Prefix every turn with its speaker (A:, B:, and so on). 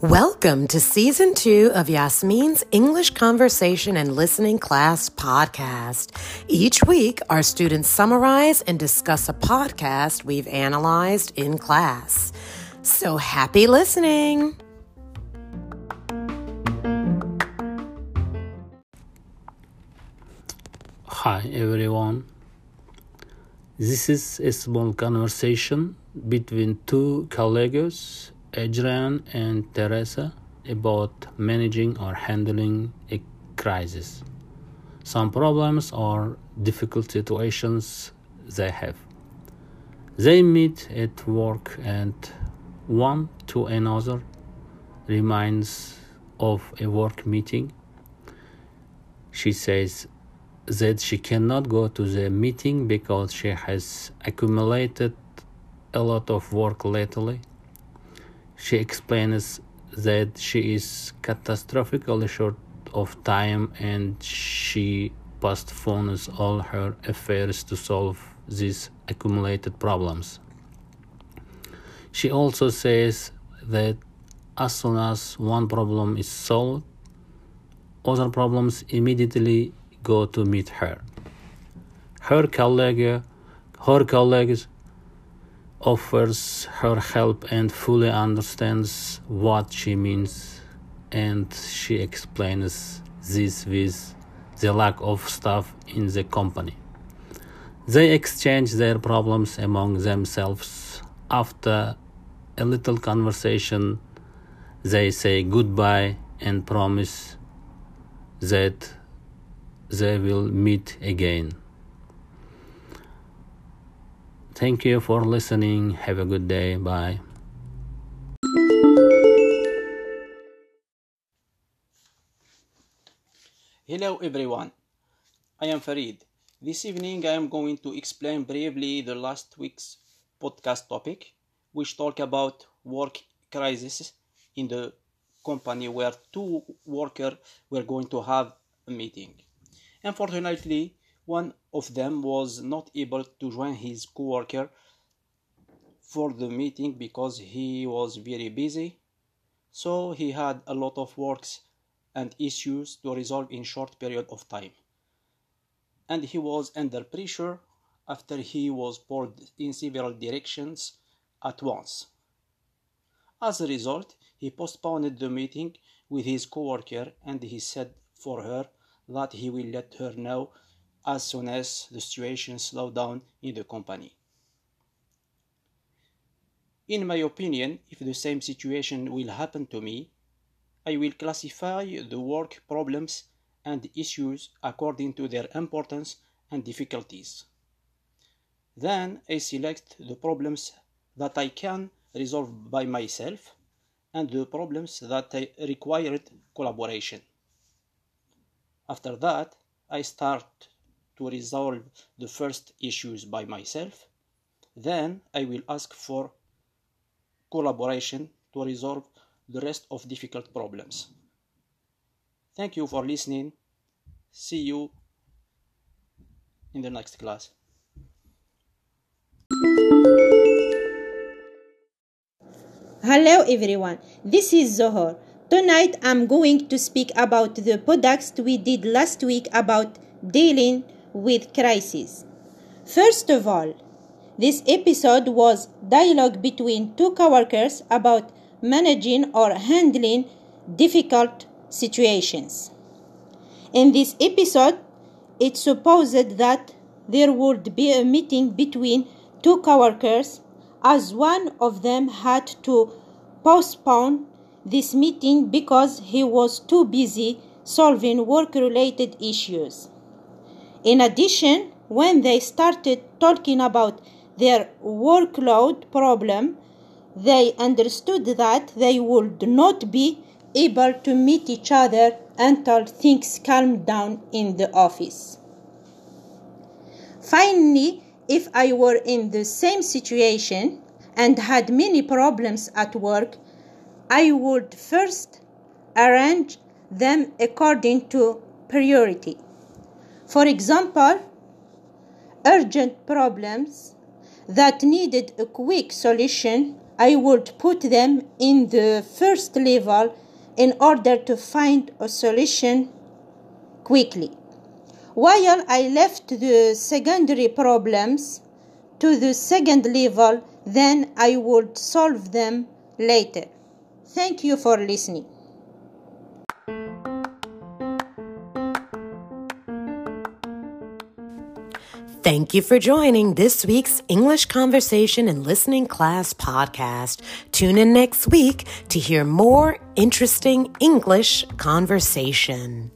A: Welcome to season two of Yasmin's English Conversation and Listening Class podcast. Each week, our students summarize and discuss a podcast we've analyzed in class. So happy listening!
B: Hi everyone. This is a small conversation between two colleagues, Adrian and Teresa, about managing or handling a crisis. Some problems or difficult situations they have. They meet at work and one to another reminds of a work meeting. She says, that she cannot go to the meeting because she has accumulated a lot of work lately. She explains that she is catastrophically short of time and she postpones all her affairs to solve these accumulated problems. She also says that as soon as one problem is solved, other problems immediately go to meet her. Her colleague, her colleagues offers her help and fully understands what she means and she explains this with the lack of staff in the company. They exchange their problems among themselves. After a little conversation, they say goodbye and promise that they will meet again. Thank you for listening. Have a good day. Bye.
C: Hello everyone. I am Farid. This evening I am going to explain briefly the last week's podcast topic, which talk about work crisis in the company where two workers were going to have a meeting. Unfortunately, one of them was not able to join his co-worker for the meeting because he was very busy. So he had a lot of works and issues to resolve in short period of time. And he was under pressure after he was pulled in several directions at once. As a result, he postponed the meeting with his co-worker and he said for her that he will let her know as soon as the situation slows down in the company. In my opinion, if the same situation will happen to me, I will classify the work problems and issues according to their importance and difficulties. Then I select the problems that I can resolve by myself and the problems that required collaboration. After that, I start to resolve the first issues by myself. Then I will ask for collaboration to resolve the rest of difficult problems. Thank you for listening. See you in the next class.
D: Hello everyone, this is Zohor. Tonight I'm going to speak about the podcast we did last week about dealing with crises. First of all, this episode was dialogue between two coworkers about managing or handling difficult situations. In this episode, it supposed that there would be a meeting between two coworkers as one of them had to postpone this meeting because he was too busy solving work related issues. In addition, when they started talking about their workload problem, they understood that they would not be able to meet each other until things calmed down in the office. Finally, if I were in the same situation and had many problems at work, I would first arrange them according to priority. For example, urgent problems that needed a quick solution, I would put them in the first level in order to find a solution quickly. While I left the secondary problems to the second level, then I would solve them later. Thank you for listening.
A: Thank you for joining this week's English Conversation and Listening Class podcast. Tune in next week to hear more interesting English conversation.